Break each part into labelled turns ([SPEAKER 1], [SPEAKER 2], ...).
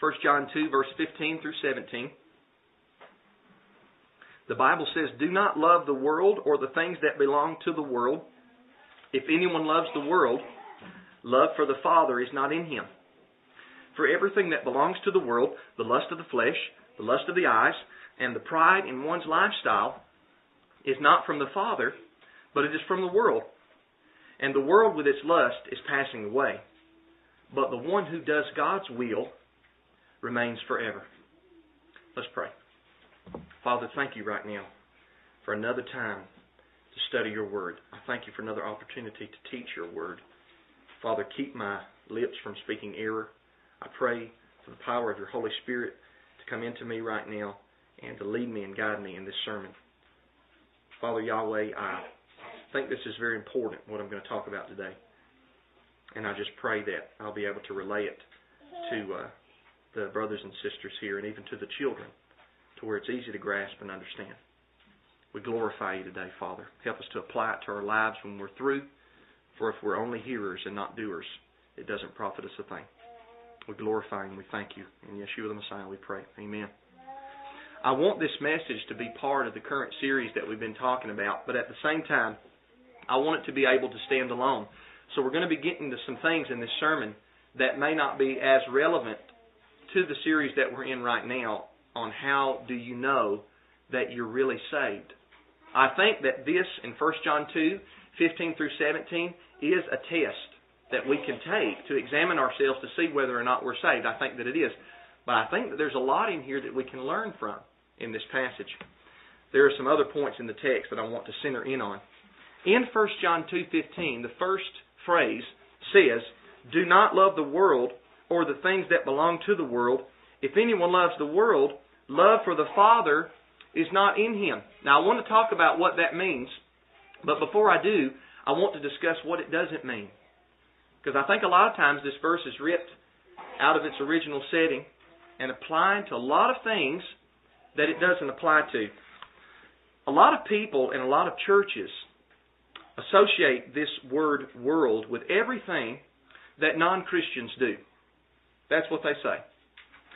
[SPEAKER 1] 1 John 2, verse 15 through 17. The Bible says, Do not love the world or the things that belong to the world. If anyone loves the world, love for the Father is not in him. For everything that belongs to the world, the lust of the flesh, the lust of the eyes, and the pride in one's lifestyle, is not from the Father, but it is from the world. And the world with its lust is passing away. But the one who does God's will remains forever. Let's pray. Father, thank you right now for another time to study your word. I thank you for another opportunity to teach your word. Father, keep my lips from speaking error. I pray for the power of your Holy Spirit to come into me right now and to lead me and guide me in this sermon. Father Yahweh, I think this is very important, what I'm going to talk about today. And I just pray that I'll be able to relay it to uh, the brothers and sisters here and even to the children to where it's easy to grasp and understand. We glorify you today, Father. Help us to apply it to our lives when we're through. For if we're only hearers and not doers, it doesn't profit us a thing. We glorify and we thank you. In Yeshua the Messiah we pray. Amen. I want this message to be part of the current series that we've been talking about, but at the same time, I want it to be able to stand alone. So we're going to be getting to some things in this sermon that may not be as relevant to the series that we're in right now on how do you know that you're really saved. I think that this in 1 John 2, 15 through 17 is a test that we can take to examine ourselves to see whether or not we're saved. I think that it is. But I think that there's a lot in here that we can learn from in this passage. There are some other points in the text that I want to center in on. In 1 John 2:15, the first phrase says, "Do not love the world or the things that belong to the world. If anyone loves the world, love for the Father is not in him." Now I want to talk about what that means, but before I do, I want to discuss what it doesn't mean. Because I think a lot of times this verse is ripped out of its original setting and applied to a lot of things that it doesn't apply to. A lot of people in a lot of churches associate this word world with everything that non Christians do. That's what they say.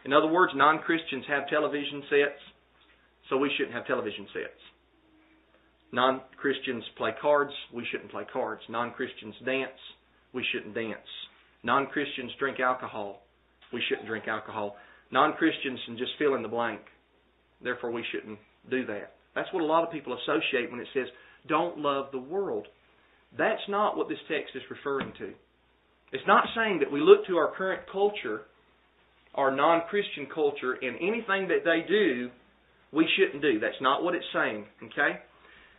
[SPEAKER 1] In other words, non Christians have television sets, so we shouldn't have television sets. Non Christians play cards, we shouldn't play cards. Non Christians dance, we shouldn't dance. Non Christians drink alcohol, we shouldn't drink alcohol. Non Christians can just fill in the blank, therefore we shouldn't do that. That's what a lot of people associate when it says, don't love the world. That's not what this text is referring to. It's not saying that we look to our current culture, our non Christian culture, and anything that they do, we shouldn't do. That's not what it's saying, okay?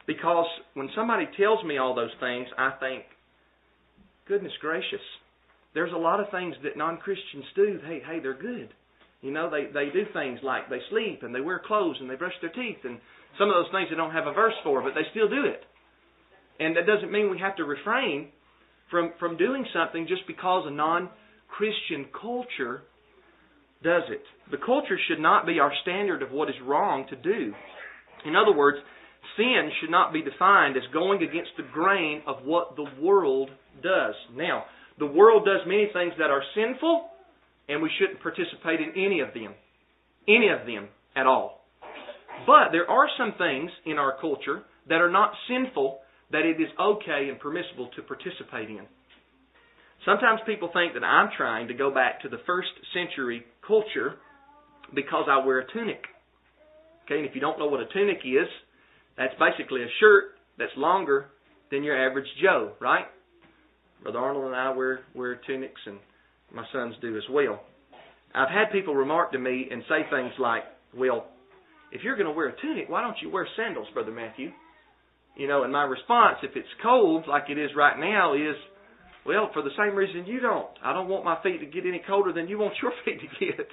[SPEAKER 1] Because when somebody tells me all those things, I think, goodness gracious, there's a lot of things that non Christians do. Hey, hey, they're good. You know, they, they do things like they sleep and they wear clothes and they brush their teeth and some of those things they don't have a verse for, but they still do it. And that doesn't mean we have to refrain from, from doing something just because a non Christian culture does it. The culture should not be our standard of what is wrong to do. In other words, sin should not be defined as going against the grain of what the world does. Now, the world does many things that are sinful, and we shouldn't participate in any of them. Any of them at all. But there are some things in our culture that are not sinful that it is okay and permissible to participate in. Sometimes people think that I'm trying to go back to the first century culture because I wear a tunic. Okay, and if you don't know what a tunic is, that's basically a shirt that's longer than your average Joe, right? Brother Arnold and I wear wear tunics, and my sons do as well. I've had people remark to me and say things like, "Well, if you're going to wear a tunic, why don't you wear sandals, Brother Matthew?" You know, and my response, if it's cold like it is right now, is, well, for the same reason you don't. I don't want my feet to get any colder than you want your feet to get.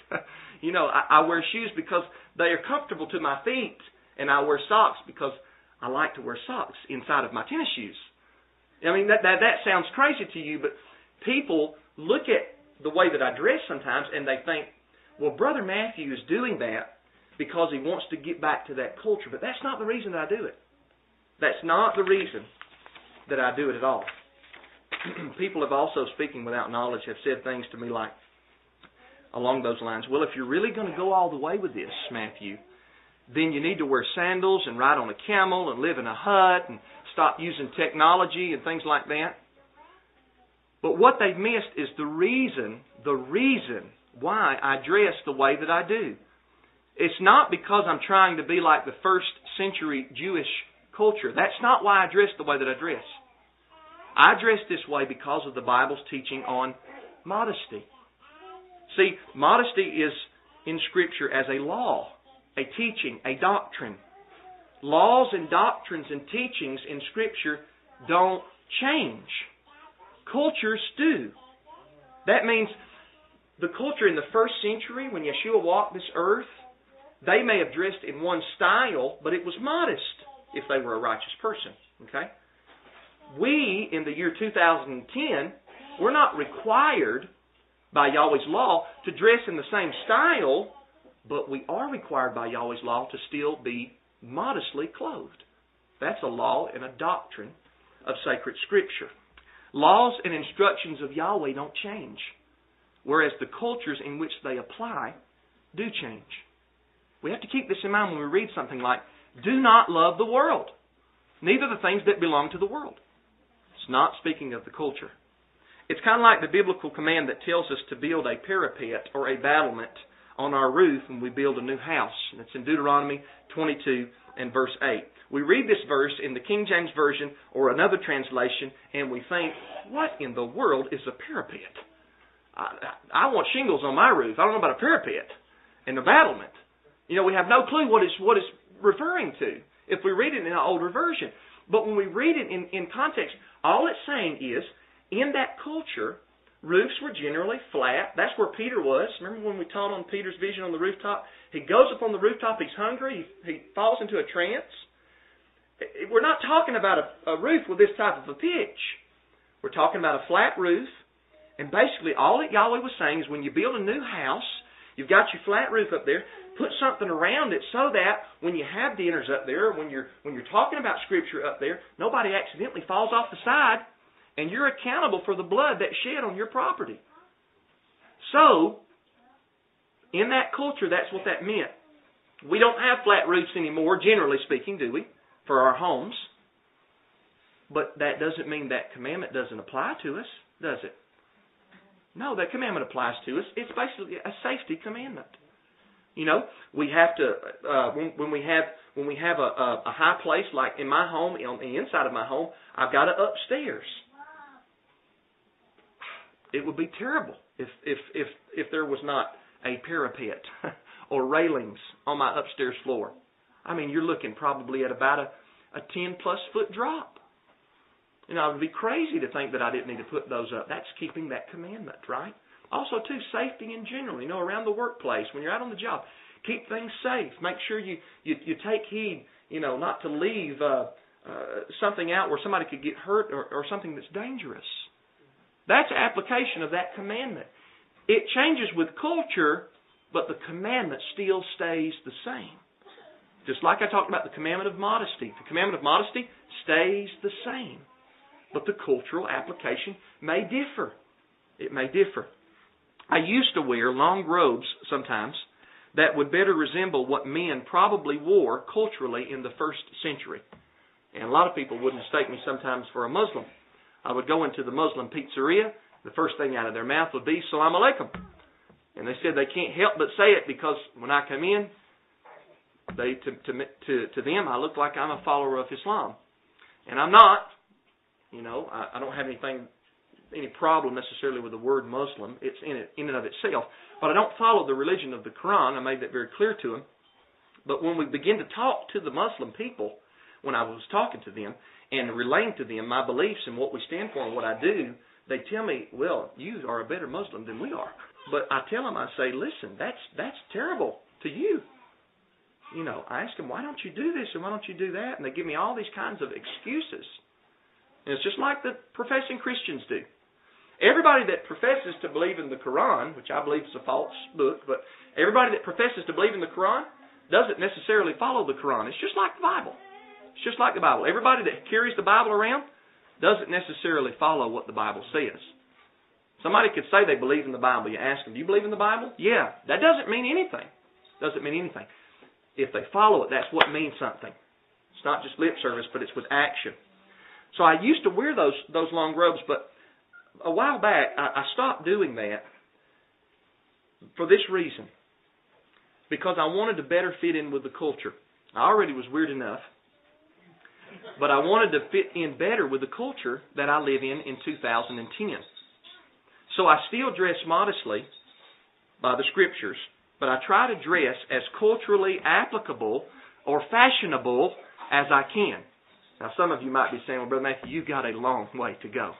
[SPEAKER 1] you know, I, I wear shoes because they are comfortable to my feet, and I wear socks because I like to wear socks inside of my tennis shoes. I mean, that that, that sounds crazy to you, but people look at the way that I dress sometimes, and they think, well, Brother Matthew is doing that because he wants to get back to that culture. But that's not the reason that I do it. That's not the reason that I do it at all. People have also, speaking without knowledge, have said things to me like, along those lines. Well, if you're really going to go all the way with this, Matthew, then you need to wear sandals and ride on a camel and live in a hut and stop using technology and things like that. But what they've missed is the reason, the reason why I dress the way that I do. It's not because I'm trying to be like the first century Jewish culture. That's not why I dress the way that I dress. I dress this way because of the Bible's teaching on modesty. See, modesty is in Scripture as a law, a teaching, a doctrine. Laws and doctrines and teachings in Scripture don't change. Cultures do. That means the culture in the first century, when Yeshua walked this earth, they may have dressed in one style, but it was modest if they were a righteous person. Okay? We, in the year 2010, we're not required by Yahweh's law to dress in the same style, but we are required by Yahweh's law to still be modestly clothed. That's a law and a doctrine of sacred scripture. Laws and instructions of Yahweh don't change, whereas the cultures in which they apply do change. We have to keep this in mind when we read something like, Do not love the world, neither the things that belong to the world. It's not speaking of the culture. It's kind of like the biblical command that tells us to build a parapet or a battlement on our roof when we build a new house. And it's in Deuteronomy 22 and verse 8. We read this verse in the King James Version or another translation and we think, what in the world is a parapet? I, I want shingles on my roof. I don't know about a parapet and a battlement. You know, we have no clue what it's, what it's referring to if we read it in an older version. But when we read it in, in context, all it's saying is, in that culture, roofs were generally flat. That's where Peter was. Remember when we taught on Peter's vision on the rooftop? He goes up on the rooftop, he's hungry, he, he falls into a trance. We're not talking about a, a roof with this type of a pitch. We're talking about a flat roof. And basically, all that Yahweh was saying is when you build a new house, you've got your flat roof up there, put something around it so that when you have dinners up there, when you're when you're talking about scripture up there, nobody accidentally falls off the side, and you're accountable for the blood that's shed on your property. So, in that culture, that's what that meant. We don't have flat roofs anymore, generally speaking, do we, for our homes? But that doesn't mean that commandment doesn't apply to us, does it? No, that commandment applies to us. It's basically a safety commandment. You know, we have to uh, when, when we have when we have a, a, a high place like in my home on the inside of my home, I've got it upstairs. It would be terrible if if if if there was not a parapet or railings on my upstairs floor. I mean, you're looking probably at about a a 10 plus foot drop. You know, it would be crazy to think that I didn't need to put those up. That's keeping that commandment, right? Also, too, safety in general. You know, around the workplace when you're out on the job, keep things safe. Make sure you you, you take heed. You know, not to leave uh, uh, something out where somebody could get hurt or, or something that's dangerous. That's application of that commandment. It changes with culture, but the commandment still stays the same. Just like I talked about the commandment of modesty. The commandment of modesty stays the same. But the cultural application may differ. It may differ. I used to wear long robes sometimes that would better resemble what men probably wore culturally in the first century. And a lot of people would mistake me sometimes for a Muslim. I would go into the Muslim pizzeria, the first thing out of their mouth would be Salam Alaikum. And they said they can't help but say it because when I come in, they to to to, to them I look like I'm a follower of Islam. And I'm not. You know, I, I don't have anything any problem necessarily with the word Muslim. It's in it in and of itself. But I don't follow the religion of the Quran. I made that very clear to him. But when we begin to talk to the Muslim people, when I was talking to them and relaying to them my beliefs and what we stand for and what I do, they tell me, "Well, you are a better Muslim than we are." But I tell them, I say, "Listen, that's that's terrible to you." You know, I ask them, "Why don't you do this and why don't you do that?" And they give me all these kinds of excuses. And it's just like the professing Christians do. Everybody that professes to believe in the Quran, which I believe is a false book, but everybody that professes to believe in the Quran doesn't necessarily follow the Quran. It's just like the Bible. It's just like the Bible. Everybody that carries the Bible around doesn't necessarily follow what the Bible says. Somebody could say they believe in the Bible. You ask them, do you believe in the Bible? Yeah. That doesn't mean anything. Doesn't mean anything. If they follow it, that's what means something. It's not just lip service, but it's with action. So I used to wear those those long robes, but a while back I, I stopped doing that for this reason. Because I wanted to better fit in with the culture. I already was weird enough. But I wanted to fit in better with the culture that I live in in 2010. So I still dress modestly by the scriptures, but I try to dress as culturally applicable or fashionable as I can. Now, some of you might be saying, well, Brother Matthew, you've got a long way to go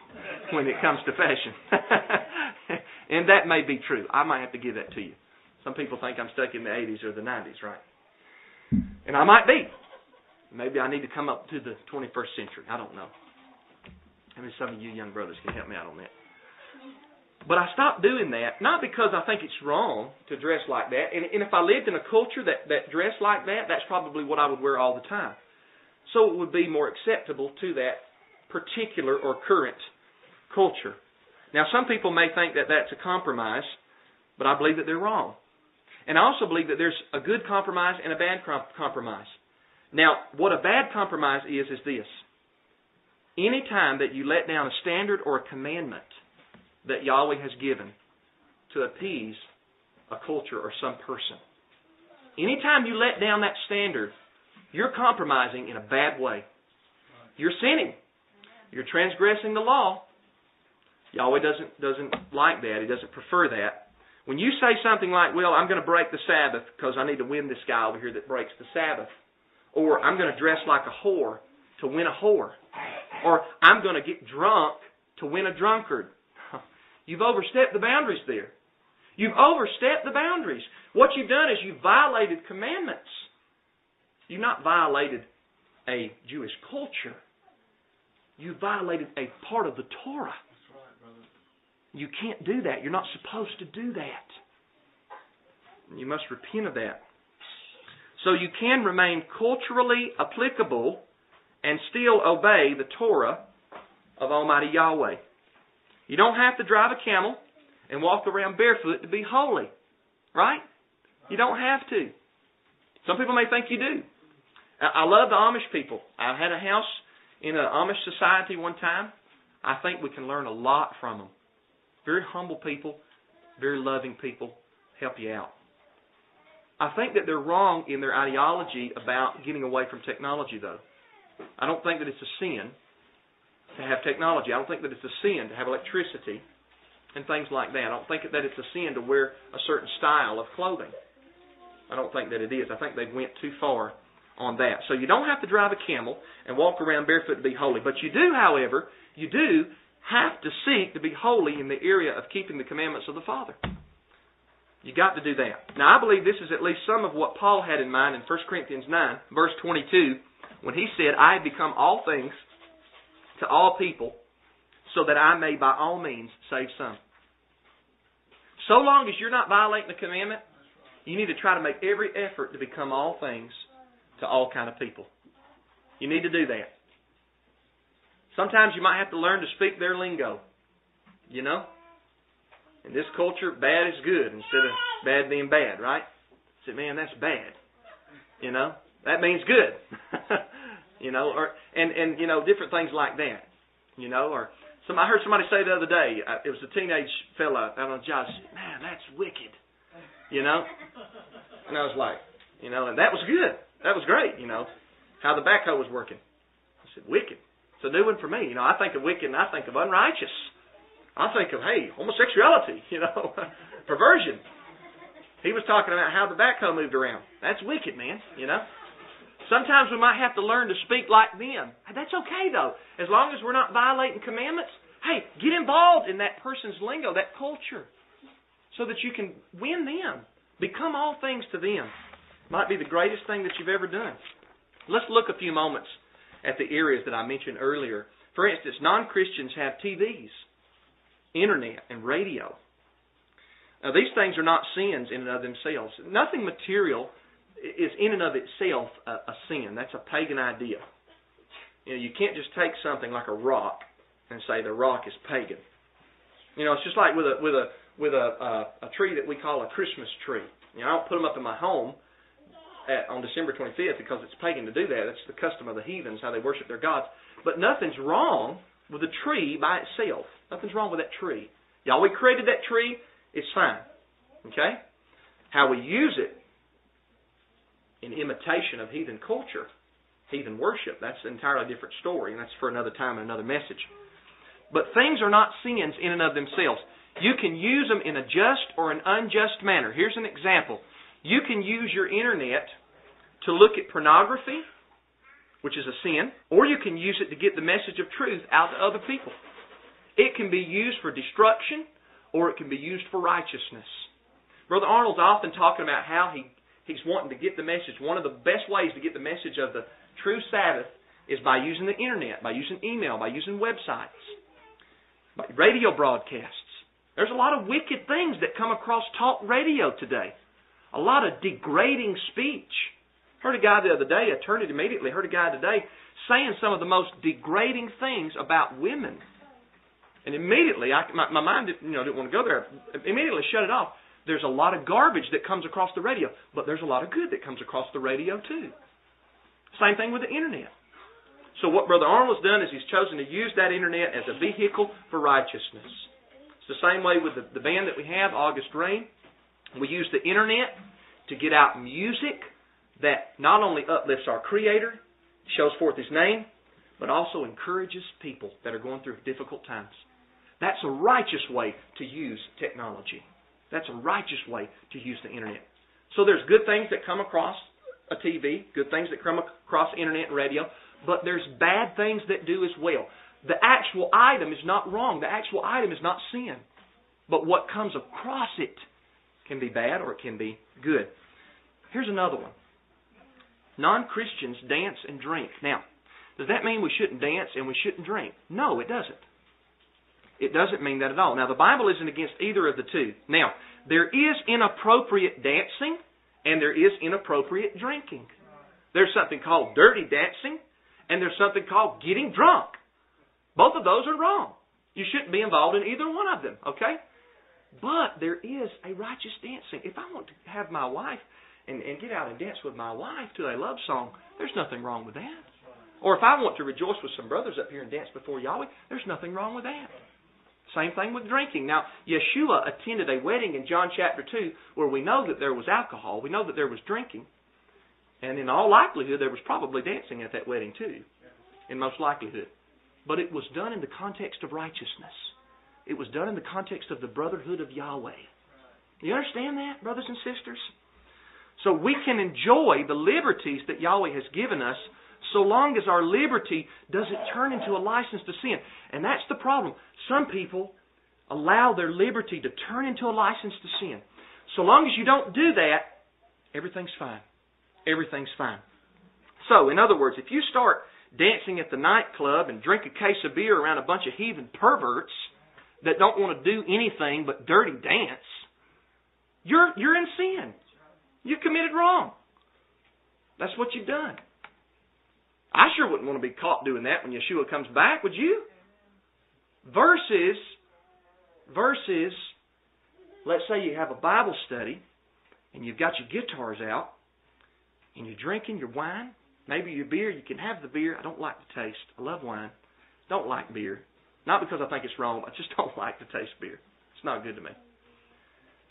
[SPEAKER 1] when it comes to fashion. and that may be true. I might have to give that to you. Some people think I'm stuck in the 80s or the 90s, right? And I might be. Maybe I need to come up to the 21st century. I don't know. Maybe some of you young brothers can help me out on that. But I stopped doing that, not because I think it's wrong to dress like that. And, and if I lived in a culture that, that dressed like that, that's probably what I would wear all the time. So it would be more acceptable to that particular or current culture. Now, some people may think that that's a compromise, but I believe that they're wrong. And I also believe that there's a good compromise and a bad compromise. Now, what a bad compromise is, is this. Any time that you let down a standard or a commandment that Yahweh has given to appease a culture or some person. Anytime you let down that standard, you're compromising in a bad way. You're sinning. You're transgressing the law. Yahweh doesn't doesn't like that. He doesn't prefer that. When you say something like, "Well, I'm going to break the Sabbath because I need to win this guy over here that breaks the Sabbath," or "I'm going to dress like a whore to win a whore," or "I'm going to get drunk to win a drunkard," You've overstepped the boundaries there. You've overstepped the boundaries. What you've done is you've violated commandments. You've not violated a Jewish culture. You violated a part of the Torah. You can't do that. You're not supposed to do that. You must repent of that. So you can remain culturally applicable and still obey the Torah of Almighty Yahweh. You don't have to drive a camel and walk around barefoot to be holy. Right? You don't have to. Some people may think you do. I love the Amish people. I had a house in an Amish society one time. I think we can learn a lot from them. Very humble people, very loving people, help you out. I think that they're wrong in their ideology about getting away from technology, though. I don't think that it's a sin to have technology. I don't think that it's a sin to have electricity and things like that. I don't think that it's a sin to wear a certain style of clothing. I don't think that it is. I think they went too far on that. So you don't have to drive a camel and walk around barefoot to be holy. But you do, however, you do have to seek to be holy in the area of keeping the commandments of the Father. You got to do that. Now I believe this is at least some of what Paul had in mind in 1 Corinthians 9, verse 22, when he said, I have become all things to all people, so that I may by all means save some. So long as you're not violating the commandment, you need to try to make every effort to become all things to all kind of people. You need to do that. Sometimes you might have to learn to speak their lingo. You know? In this culture, bad is good instead of bad being bad, right? Say, man, that's bad. You know? That means good. you know, or and and you know different things like that, you know, or some I heard somebody say the other day, uh, it was a teenage fella out on said, man, that's wicked, you know, and I was like, you know, and that was good, that was great, you know, how the backhoe was working. I said, wicked. It's a new one for me, you know. I think of wicked and I think of unrighteous. I think of hey, homosexuality, you know, perversion. He was talking about how the backhoe moved around. That's wicked, man, you know. Sometimes we might have to learn to speak like them. That's okay though. As long as we're not violating commandments, hey, get involved in that person's lingo, that culture, so that you can win them. Become all things to them. Might be the greatest thing that you've ever done. Let's look a few moments at the areas that I mentioned earlier. For instance, non Christians have TVs, internet, and radio. Now, these things are not sins in and of themselves. Nothing material is in and of itself a, a sin. That's a pagan idea. You know, you can't just take something like a rock and say the rock is pagan. You know, it's just like with a with a with a uh, a tree that we call a Christmas tree. You know, I don't put them up in my home at, on December 25th because it's pagan to do that. That's the custom of the heathens, how they worship their gods. But nothing's wrong with a tree by itself. Nothing's wrong with that tree. Yahweh created that tree. It's fine. Okay? How we use it in imitation of heathen culture, heathen worship, that's an entirely different story, and that's for another time and another message. But things are not sins in and of themselves. You can use them in a just or an unjust manner. Here's an example. You can use your internet to look at pornography, which is a sin, or you can use it to get the message of truth out to other people. It can be used for destruction, or it can be used for righteousness. Brother Arnold's often talking about how he, he's wanting to get the message. One of the best ways to get the message of the true Sabbath is by using the internet, by using email, by using websites, by radio broadcasts. There's a lot of wicked things that come across talk radio today. A lot of degrading speech. Heard a guy the other day, I turned it immediately, heard a guy today saying some of the most degrading things about women. And immediately, I, my, my mind you know, didn't want to go there. Immediately shut it off. There's a lot of garbage that comes across the radio, but there's a lot of good that comes across the radio too. Same thing with the internet. So what Brother Arnold's done is he's chosen to use that internet as a vehicle for righteousness. It's the same way with the, the band that we have, August Rain. We use the internet to get out music that not only uplifts our Creator, shows forth His name, but also encourages people that are going through difficult times. That's a righteous way to use technology. That's a righteous way to use the internet. So there's good things that come across a TV, good things that come across internet and radio, but there's bad things that do as well. The actual item is not wrong. The actual item is not sin. But what comes across it can be bad or it can be good. Here's another one. Non-Christians dance and drink. Now, does that mean we shouldn't dance and we shouldn't drink? No, it doesn't. It doesn't mean that at all. Now, the Bible isn't against either of the two. Now, there is inappropriate dancing and there is inappropriate drinking. There's something called dirty dancing and there's something called getting drunk. Both of those are wrong. You shouldn't be involved in either one of them, okay? But there is a righteous dancing. If I want to have my wife and, and get out and dance with my wife to a love song, there's nothing wrong with that. Or if I want to rejoice with some brothers up here and dance before Yahweh, there's nothing wrong with that. Same thing with drinking. Now, Yeshua attended a wedding in John chapter 2 where we know that there was alcohol. We know that there was drinking. And in all likelihood, there was probably dancing at that wedding too, in most likelihood. But it was done in the context of righteousness. It was done in the context of the brotherhood of Yahweh. You understand that, brothers and sisters? So we can enjoy the liberties that Yahweh has given us so long as our liberty doesn't turn into a license to sin. And that's the problem. Some people allow their liberty to turn into a license to sin. So long as you don't do that, everything's fine. Everything's fine. So, in other words, if you start dancing at the nightclub and drink a case of beer around a bunch of heathen perverts, that don't want to do anything but dirty dance, you're you're in sin. You committed wrong. That's what you've done. I sure wouldn't want to be caught doing that when Yeshua comes back, would you? Versus versus let's say you have a Bible study and you've got your guitars out and you're drinking your wine, maybe your beer, you can have the beer. I don't like the taste. I love wine. Don't like beer. Not because I think it's wrong, I just don't like to taste beer. It's not good to me.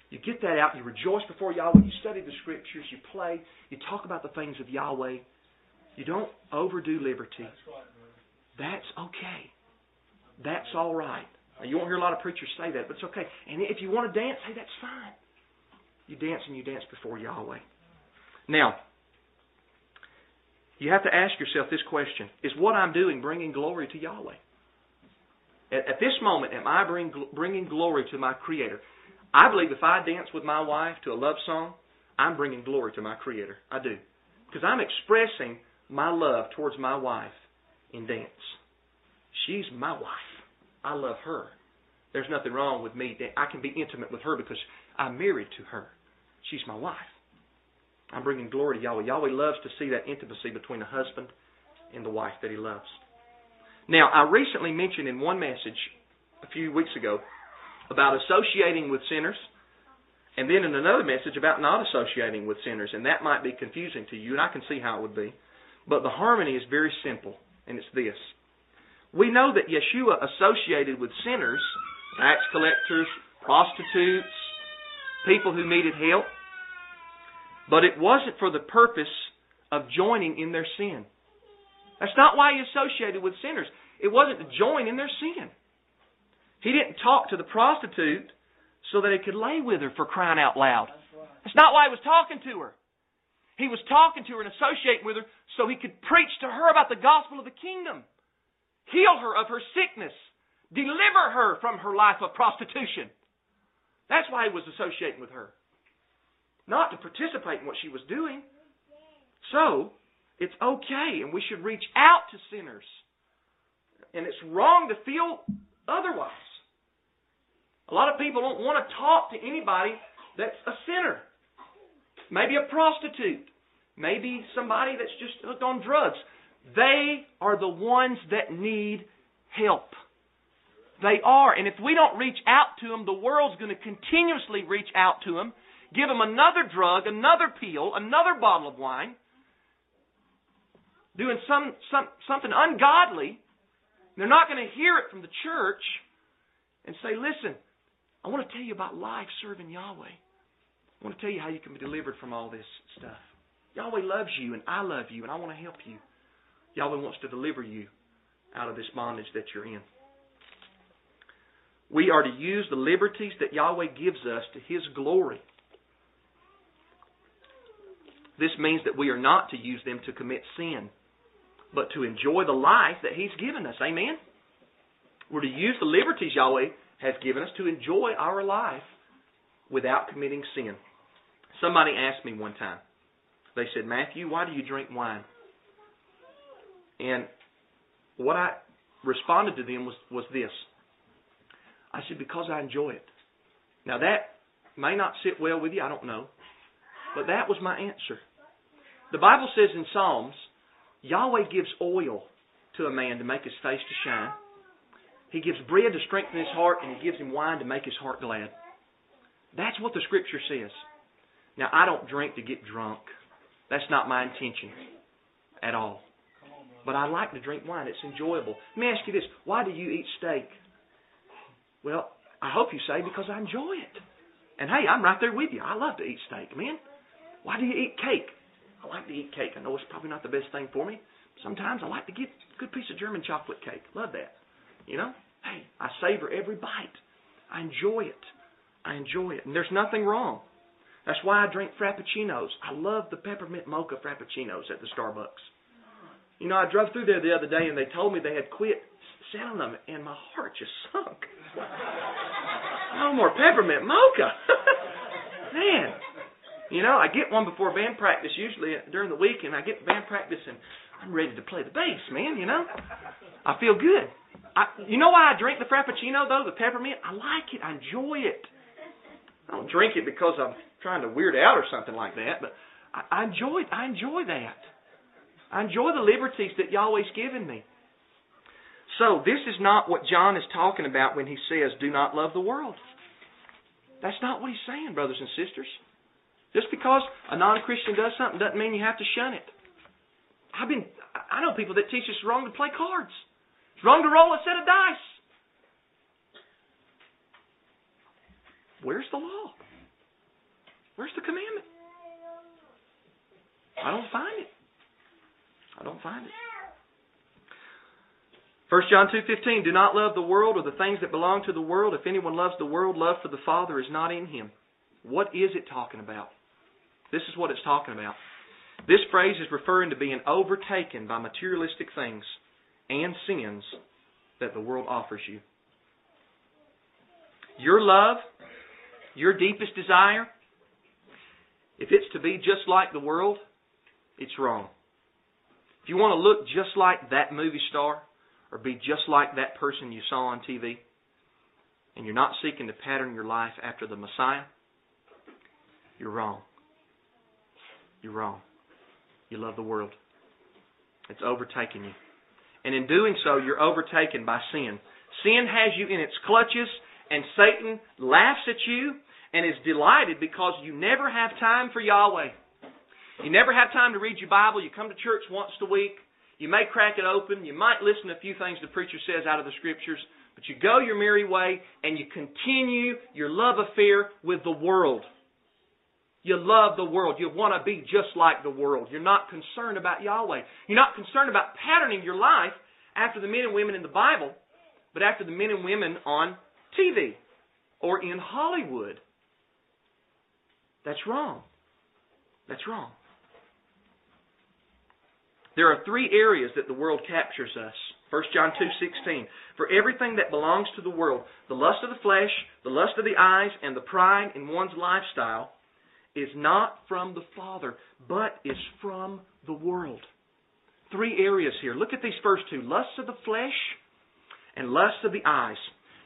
[SPEAKER 1] You get that out, you rejoice before Yahweh, you study the scriptures, you play, you talk about the things of Yahweh. You don't overdo liberty. That's okay. That's all right. Now, you won't hear a lot of preachers say that, but it's okay. And if you want to dance, hey, that's fine. You dance and you dance before Yahweh. Now, you have to ask yourself this question Is what I'm doing bringing glory to Yahweh? At, at this moment, am I bring, bringing glory to my Creator? I believe if I dance with my wife to a love song, I'm bringing glory to my Creator. I do. Because I'm expressing my love towards my wife in dance. She's my wife. I love her. There's nothing wrong with me. I can be intimate with her because I'm married to her. She's my wife. I'm bringing glory to Yahweh. Yahweh loves to see that intimacy between a husband and the wife that he loves. Now, I recently mentioned in one message a few weeks ago about associating with sinners, and then in another message about not associating with sinners. And that might be confusing to you, and I can see how it would be. But the harmony is very simple, and it's this. We know that Yeshua associated with sinners, tax collectors, prostitutes, people who needed help, but it wasn't for the purpose of joining in their sin. That's not why he associated with sinners. It wasn't to join in their sin. He didn't talk to the prostitute so that he could lay with her for crying out loud. That's not why he was talking to her. He was talking to her and associating with her so he could preach to her about the gospel of the kingdom, heal her of her sickness, deliver her from her life of prostitution. That's why he was associating with her, not to participate in what she was doing. So, it's okay, and we should reach out to sinners. And it's wrong to feel otherwise. A lot of people don't want to talk to anybody that's a sinner. Maybe a prostitute. Maybe somebody that's just hooked on drugs. They are the ones that need help. They are. And if we don't reach out to them, the world's going to continuously reach out to them, give them another drug, another pill, another bottle of wine, doing some, some something ungodly, they're not going to hear it from the church and say, "Listen, I want to tell you about life serving Yahweh. I want to tell you how you can be delivered from all this stuff. Yahweh loves you, and I love you, and I want to help you. Yahweh wants to deliver you out of this bondage that you're in." We are to use the liberties that Yahweh gives us to His glory. This means that we are not to use them to commit sin but to enjoy the life that He's given us. Amen? We're to use the liberties Yahweh has given us to enjoy our life without committing sin. Somebody asked me one time, they said, Matthew, why do you drink wine? And what I responded to them was, was this. I said, because I enjoy it. Now that may not sit well with you, I don't know. But that was my answer. The Bible says in Psalms Yahweh gives oil to a man to make his face to shine. He gives bread to strengthen his heart, and he gives him wine to make his heart glad. That's what the Scripture says. Now, I don't drink to get drunk. That's not my intention at all. But I like to drink wine. It's enjoyable. Let me ask you this why do you eat steak? Well, I hope you say because I enjoy it. And hey, I'm right there with you. I love to eat steak, man. Why do you eat cake? I like to eat cake. I know it's probably not the best thing for me. Sometimes I like to get a good piece of German chocolate cake. Love that. You know? Hey, I savor every bite. I enjoy it. I enjoy it. And there's nothing wrong. That's why I drink frappuccinos. I love the peppermint mocha frappuccinos at the Starbucks. You know, I drove through there the other day and they told me they had quit selling them, and my heart just sunk. no more peppermint mocha. Man, you know, I get one before band practice usually during the week, and I get to band practice and I'm ready to play the bass, man. You know, I feel good. I, you know why I drink the frappuccino though, the peppermint? I like it. I enjoy it. I don't drink it because I'm trying to weird out or something like that, but I, I enjoy it. I enjoy that. I enjoy the liberties that Yahweh's given me. So this is not what John is talking about when he says, "Do not love the world." That's not what he's saying, brothers and sisters. Just because a non-Christian does something doesn't mean you have to shun it. I've been I know people that teach it's wrong to play cards. It's wrong to roll a set of dice. Where's the law? Where's the commandment? I don't find it. I don't find it. 1 John 2:15 Do not love the world or the things that belong to the world. If anyone loves the world, love for the Father is not in him. What is it talking about? This is what it's talking about. This phrase is referring to being overtaken by materialistic things and sins that the world offers you. Your love, your deepest desire, if it's to be just like the world, it's wrong. If you want to look just like that movie star or be just like that person you saw on TV, and you're not seeking to pattern your life after the Messiah, you're wrong. You're wrong. You love the world. It's overtaken you. And in doing so, you're overtaken by sin. Sin has you in its clutches, And Satan laughs at you and is delighted because you never have time for Yahweh. You never have time to read your Bible. You come to church once a week. You may crack it open. You might listen to a few things the preacher says out of the scriptures. But you go your merry way and you continue your love affair with the world. You love the world. You want to be just like the world. You're not concerned about Yahweh. You're not concerned about patterning your life after the men and women in the Bible, but after the men and women on TV or in Hollywood. That's wrong. That's wrong. There are three areas that the world captures us. 1 John 2:16 For everything that belongs to the world, the lust of the flesh, the lust of the eyes, and the pride in one's lifestyle is not from the Father, but is from the world. Three areas here. Look at these first two lusts of the flesh and lusts of the eyes.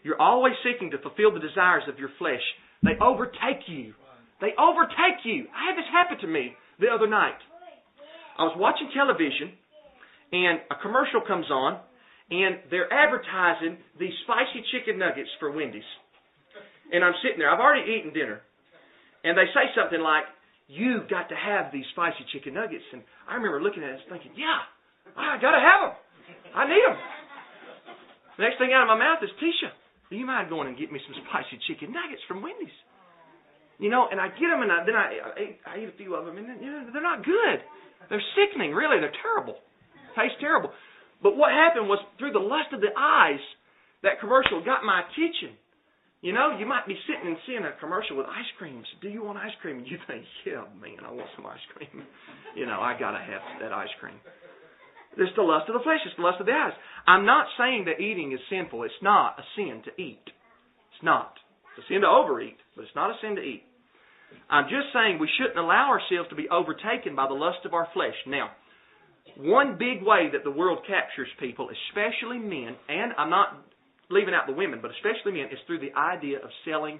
[SPEAKER 1] You're always seeking to fulfill the desires of your flesh. They overtake you. They overtake you. I had this happen to me the other night. I was watching television, and a commercial comes on, and they're advertising these spicy chicken nuggets for Wendy's. And I'm sitting there. I've already eaten dinner. And they say something like, You've got to have these spicy chicken nuggets. And I remember looking at it thinking, Yeah, I got to have them. I need them. The next thing out of my mouth is, Tisha, do you mind going and get me some spicy chicken nuggets from Wendy's? You know, and I get them, and I, then I, I, I eat a few of them, and you know, they're not good. They're sickening, really. They're terrible. Taste terrible. But what happened was through the lust of the eyes, that commercial got my attention. You know, you might be sitting and seeing a commercial with ice creams. Do you want ice cream? You think, yeah, man, I want some ice cream. You know, I gotta have that ice cream. It's the lust of the flesh. It's the lust of the eyes. I'm not saying that eating is sinful. It's not a sin to eat. It's not. It's a sin to overeat, but it's not a sin to eat. I'm just saying we shouldn't allow ourselves to be overtaken by the lust of our flesh. Now, one big way that the world captures people, especially men, and I'm not leaving out the women, but especially men, is through the idea of selling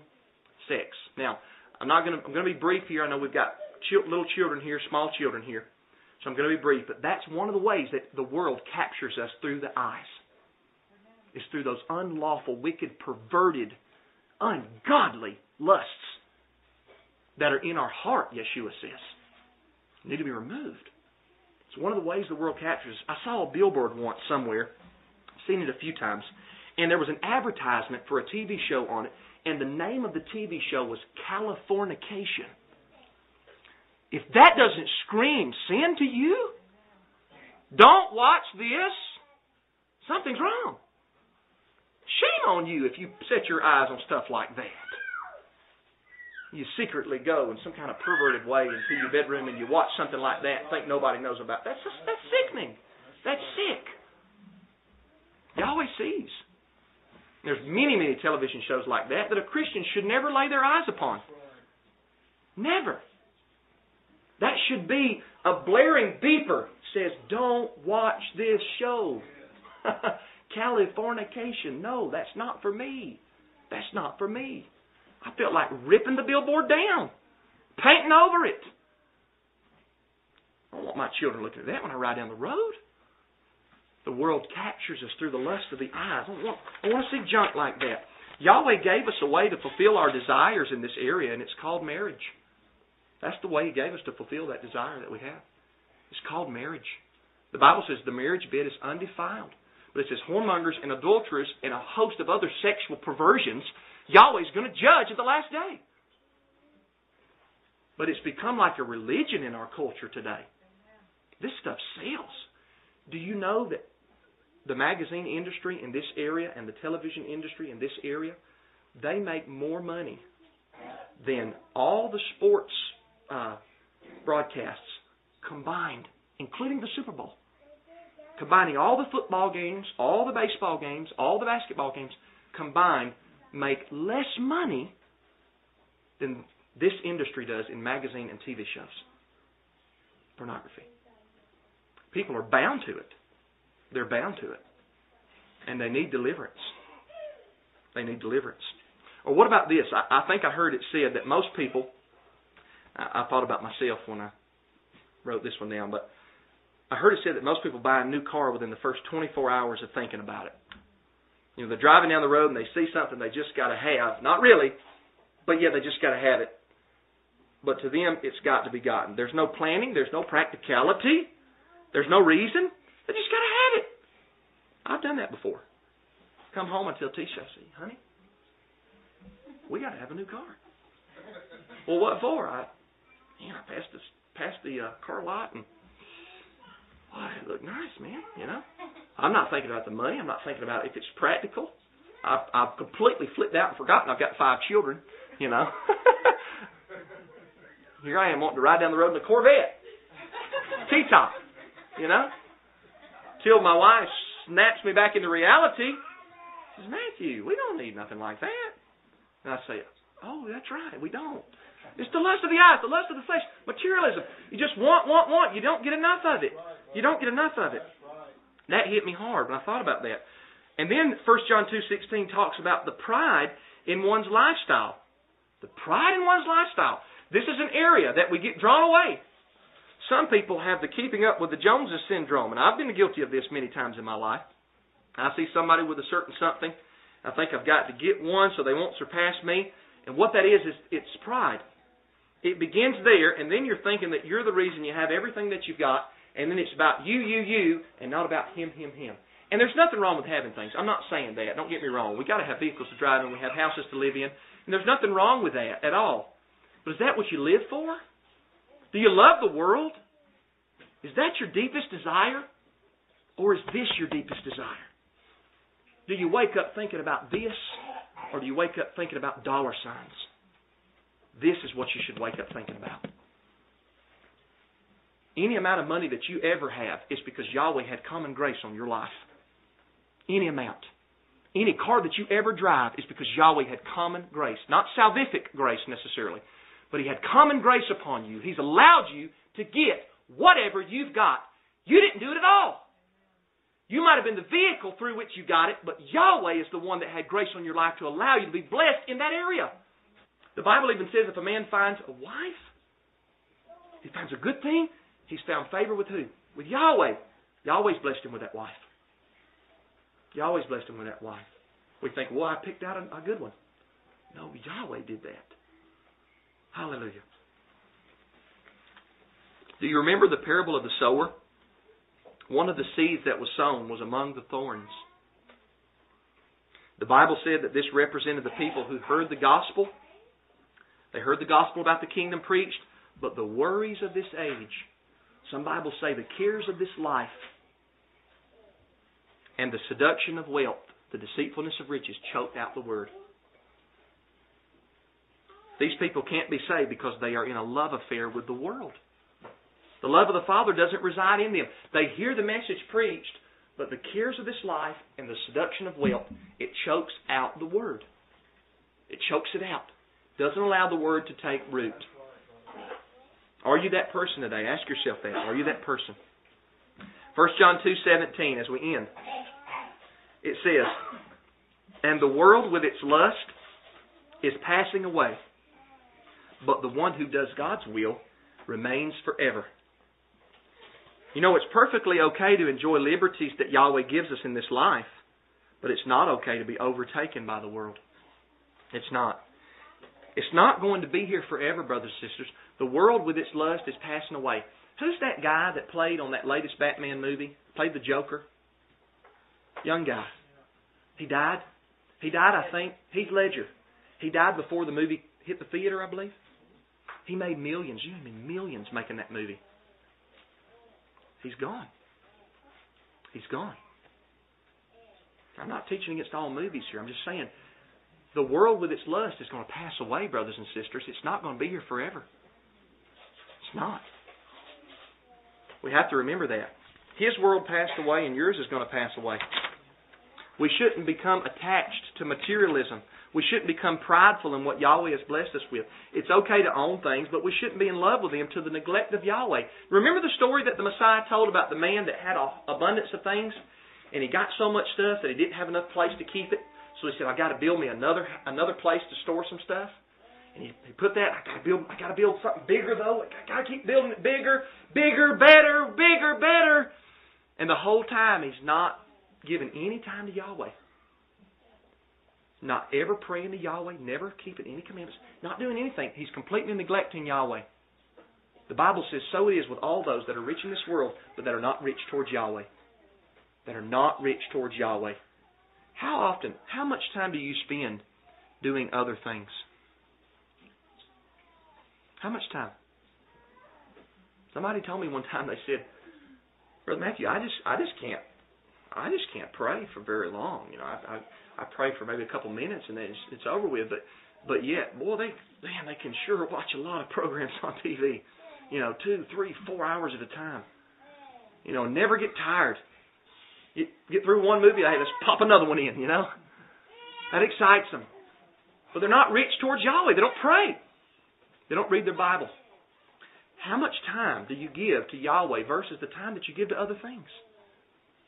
[SPEAKER 1] sex. Now, I'm not going to. I'm going to be brief here. I know we've got little children here, small children here, so I'm going to be brief. But that's one of the ways that the world captures us through the eyes. Is through those unlawful, wicked, perverted, ungodly lusts that are in our heart. Yeshua says need to be removed. It's one of the ways the world captures. I saw a billboard once somewhere. Seen it a few times and there was an advertisement for a TV show on it, and the name of the TV show was Californication. If that doesn't scream sin to you, don't watch this. Something's wrong. Shame on you if you set your eyes on stuff like that. You secretly go in some kind of perverted way into your bedroom and you watch something like that, think nobody knows about. That's just, that's sickening. That's sick. Yahweh sees. There's many, many television shows like that that a Christian should never lay their eyes upon. Never. That should be a blaring beeper says, "Don't watch this show." Californication. No, that's not for me. That's not for me. I felt like ripping the billboard down, painting over it. I don't want my children looking at that when I ride down the road. The world captures us through the lust of the eyes. I want, I want to see junk like that. Yahweh gave us a way to fulfill our desires in this area, and it's called marriage. That's the way He gave us to fulfill that desire that we have. It's called marriage. The Bible says the marriage bed is undefiled. But it says whoremongers and adulterers and a host of other sexual perversions, Yahweh's going to judge at the last day. But it's become like a religion in our culture today. This stuff sells. Do you know that the magazine industry in this area and the television industry in this area, they make more money than all the sports uh, broadcasts combined, including the Super Bowl. Combining all the football games, all the baseball games, all the basketball games combined make less money than this industry does in magazine and TV shows. Pornography. People are bound to it. They're bound to it. And they need deliverance. They need deliverance. Or what about this? I, I think I heard it said that most people, I, I thought about myself when I wrote this one down, but I heard it said that most people buy a new car within the first 24 hours of thinking about it. You know, they're driving down the road and they see something they just got to have. Not really, but yeah, they just got to have it. But to them, it's got to be gotten. There's no planning. There's no practicality. There's no reason. They just got to have it. I've done that before. Come home and tell Tisha, I say, honey, we got to have a new car. Well, what for? I, man, I passed this, passed the uh, car lot and boy, it looked nice, man. You know, I'm not thinking about the money. I'm not thinking about if it's practical. I've, I've completely flipped out and forgotten I've got five children. You know, here I am wanting to ride down the road in a Corvette, T-top. You know, till my wife snaps me back into reality. Says Matthew, we don't need nothing like that. And I say, Oh, that's right, we don't. It's the lust of the eyes, the lust of the flesh, materialism. You just want, want, want. You don't get enough of it. You don't get enough of it. That hit me hard when I thought about that. And then 1 John 2.16 talks about the pride in one's lifestyle. The pride in one's lifestyle. This is an area that we get drawn away. Some people have the keeping up with the Joneses syndrome, and I've been guilty of this many times in my life. I see somebody with a certain something. I think I've got to get one so they won't surpass me. And what that is, is it's pride. It begins there, and then you're thinking that you're the reason you have everything that you've got, and then it's about you, you, you, and not about him, him, him. And there's nothing wrong with having things. I'm not saying that. Don't get me wrong. We've got to have vehicles to drive in. We have houses to live in. And there's nothing wrong with that at all. But is that what you live for? Do you love the world? Is that your deepest desire? Or is this your deepest desire? Do you wake up thinking about this? Or do you wake up thinking about dollar signs? This is what you should wake up thinking about. Any amount of money that you ever have is because Yahweh had common grace on your life. Any amount. Any car that you ever drive is because Yahweh had common grace. Not salvific grace necessarily, but He had common grace upon you. He's allowed you to get whatever you've got. You didn't do it at all. You might have been the vehicle through which you got it, but Yahweh is the one that had grace on your life to allow you to be blessed in that area. The Bible even says if a man finds a wife, he finds a good thing, he's found favor with who? With Yahweh. Yahweh's blessed him with that wife. Yahweh's blessed him with that wife. We think, well, I picked out a, a good one. No, Yahweh did that. Hallelujah. Do you remember the parable of the sower? One of the seeds that was sown was among the thorns. The Bible said that this represented the people who heard the gospel. They heard the gospel about the kingdom preached, but the worries of this age, some Bibles say the cares of this life, and the seduction of wealth, the deceitfulness of riches, choked out the word. These people can't be saved because they are in a love affair with the world. The love of the Father doesn't reside in them. They hear the message preached, but the cares of this life and the seduction of wealth, it chokes out the Word. It chokes it out. Doesn't allow the Word to take root. Are you that person today? Ask yourself that. Are you that person? 1 John 2.17 as we end. It says, And the world with its lust is passing away, but the one who does God's will remains forever. You know, it's perfectly okay to enjoy liberties that Yahweh gives us in this life, but it's not okay to be overtaken by the world. It's not. It's not going to be here forever, brothers and sisters. The world with its lust is passing away. Who's that guy that played on that latest Batman movie? Played the Joker? Young guy. He died. He died, I think. Heath Ledger. He died before the movie hit the theater, I believe. He made millions. You know, millions making that movie. He's gone. He's gone. I'm not teaching against all movies here. I'm just saying the world with its lust is going to pass away, brothers and sisters. It's not going to be here forever. It's not. We have to remember that. His world passed away and yours is going to pass away. We shouldn't become attached to materialism we shouldn't become prideful in what Yahweh has blessed us with. It's okay to own things, but we shouldn't be in love with them to the neglect of Yahweh. Remember the story that the Messiah told about the man that had an abundance of things, and he got so much stuff that he didn't have enough place to keep it. So he said, "I got to build me another another place to store some stuff." And he, he put that. I got to build. I got to build something bigger though. I got to keep building it bigger, bigger, better, bigger, better. And the whole time he's not giving any time to Yahweh. Not ever praying to Yahweh, never keeping any commandments, not doing anything. He's completely neglecting Yahweh. The Bible says, so it is with all those that are rich in this world, but that are not rich towards Yahweh. That are not rich towards Yahweh. How often, how much time do you spend doing other things? How much time? Somebody told me one time they said, Brother Matthew, I just I just can't I just can't pray for very long. You know, I I, I pray for maybe a couple minutes and then it's, it's over with. But but yet, boy, they man, they can sure watch a lot of programs on TV. You know, two, three, four hours at a time. You know, never get tired. Get get through one movie, hey, let's pop another one in. You know, that excites them. But they're not rich towards Yahweh. They don't pray. They don't read their Bible. How much time do you give to Yahweh versus the time that you give to other things?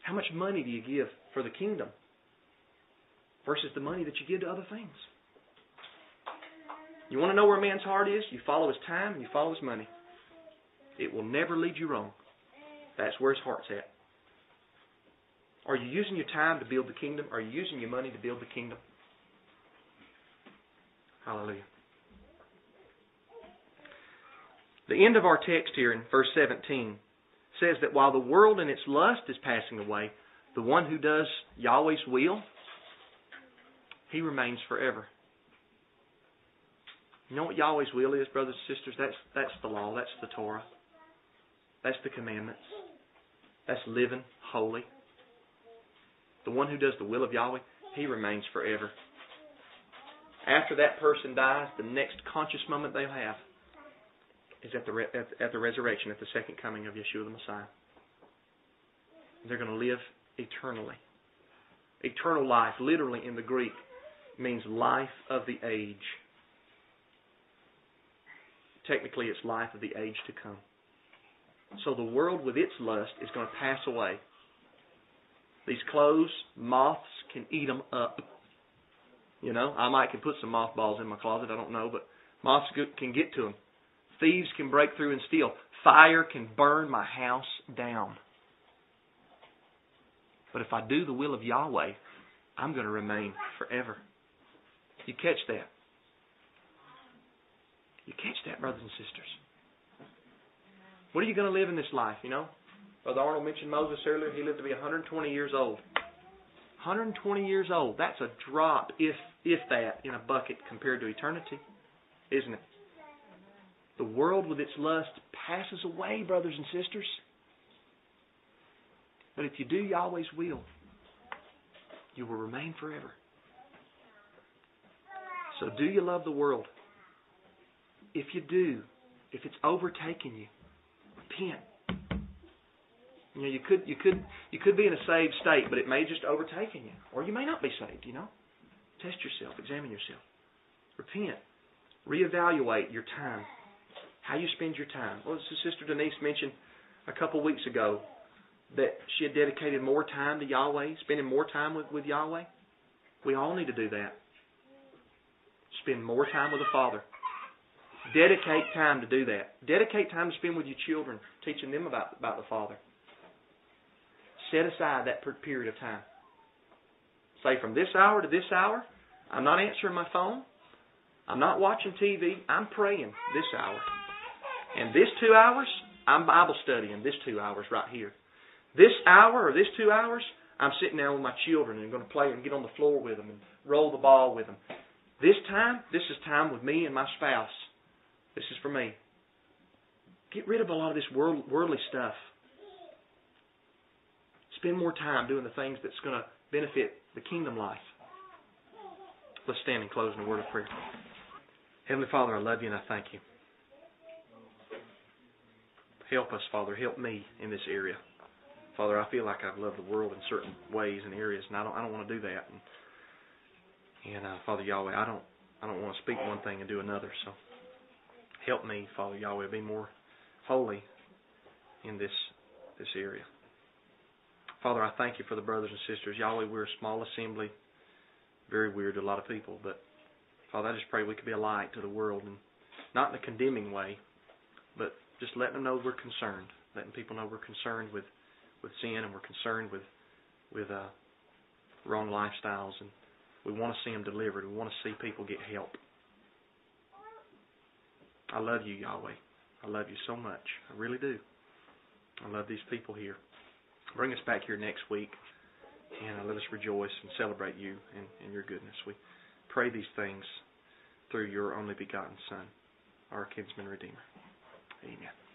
[SPEAKER 1] How much money do you give for the kingdom versus the money that you give to other things? You want to know where a man's heart is? You follow his time and you follow his money. It will never lead you wrong. That's where his heart's at. Are you using your time to build the kingdom? Are you using your money to build the kingdom? Hallelujah. The end of our text here in verse 17 says that while the world and its lust is passing away, the one who does Yahweh's will, he remains forever. You know what Yahweh's will is, brothers and sisters? That's that's the law, that's the Torah. That's the commandments. That's living holy. The one who does the will of Yahweh, he remains forever. After that person dies, the next conscious moment they'll have is at the, re- at, at the resurrection, at the second coming of Yeshua the Messiah. They're going to live eternally. Eternal life, literally in the Greek, means life of the age. Technically, it's life of the age to come. So the world with its lust is going to pass away. These clothes, moths can eat them up. You know, I might can put some mothballs in my closet. I don't know, but moths can get to them. Thieves can break through and steal. Fire can burn my house down. But if I do the will of Yahweh, I'm going to remain forever. You catch that? You catch that, brothers and sisters? What are you going to live in this life, you know? Brother Arnold mentioned Moses earlier. He lived to be 120 years old. 120 years old. That's a drop, if if that, in a bucket compared to eternity, isn't it? The world with its lust passes away, brothers and sisters. But if you do Yahweh's will, you will remain forever. So do you love the world? If you do, if it's overtaken you, repent. You know, you could you could you could be in a saved state, but it may just overtaken you. Or you may not be saved, you know. Test yourself, examine yourself. Repent. Reevaluate your time how you spend your time. Well, Sister Denise mentioned a couple weeks ago that she had dedicated more time to Yahweh, spending more time with, with Yahweh. We all need to do that. Spend more time with the Father. Dedicate time to do that. Dedicate time to spend with your children, teaching them about, about the Father. Set aside that period of time. Say from this hour to this hour, I'm not answering my phone. I'm not watching TV. I'm praying this hour. And this two hours, I'm Bible studying this two hours right here. This hour or this two hours, I'm sitting down with my children and going to play and get on the floor with them and roll the ball with them. This time, this is time with me and my spouse. This is for me. Get rid of a lot of this world, worldly stuff. Spend more time doing the things that's going to benefit the kingdom life. Let's stand and close in a word of prayer. Heavenly Father, I love you and I thank you. Help us, Father. Help me in this area. Father, I feel like I've loved the world in certain ways and areas, and I don't I don't want to do that. And, and uh, Father Yahweh, I don't I don't want to speak one thing and do another. So help me, Father Yahweh, be more holy in this this area. Father, I thank you for the brothers and sisters. Yahweh, we're a small assembly, very weird to a lot of people, but Father, I just pray we could be a light to the world, and not in a condemning way, but just letting them know we're concerned, letting people know we're concerned with with sin and we're concerned with with uh, wrong lifestyles and We want to see them delivered. We want to see people get help. I love you, Yahweh. I love you so much. I really do. I love these people here. Bring us back here next week and let us rejoice and celebrate you and, and your goodness. We pray these things through your only begotten Son, our kinsman redeemer. Amen.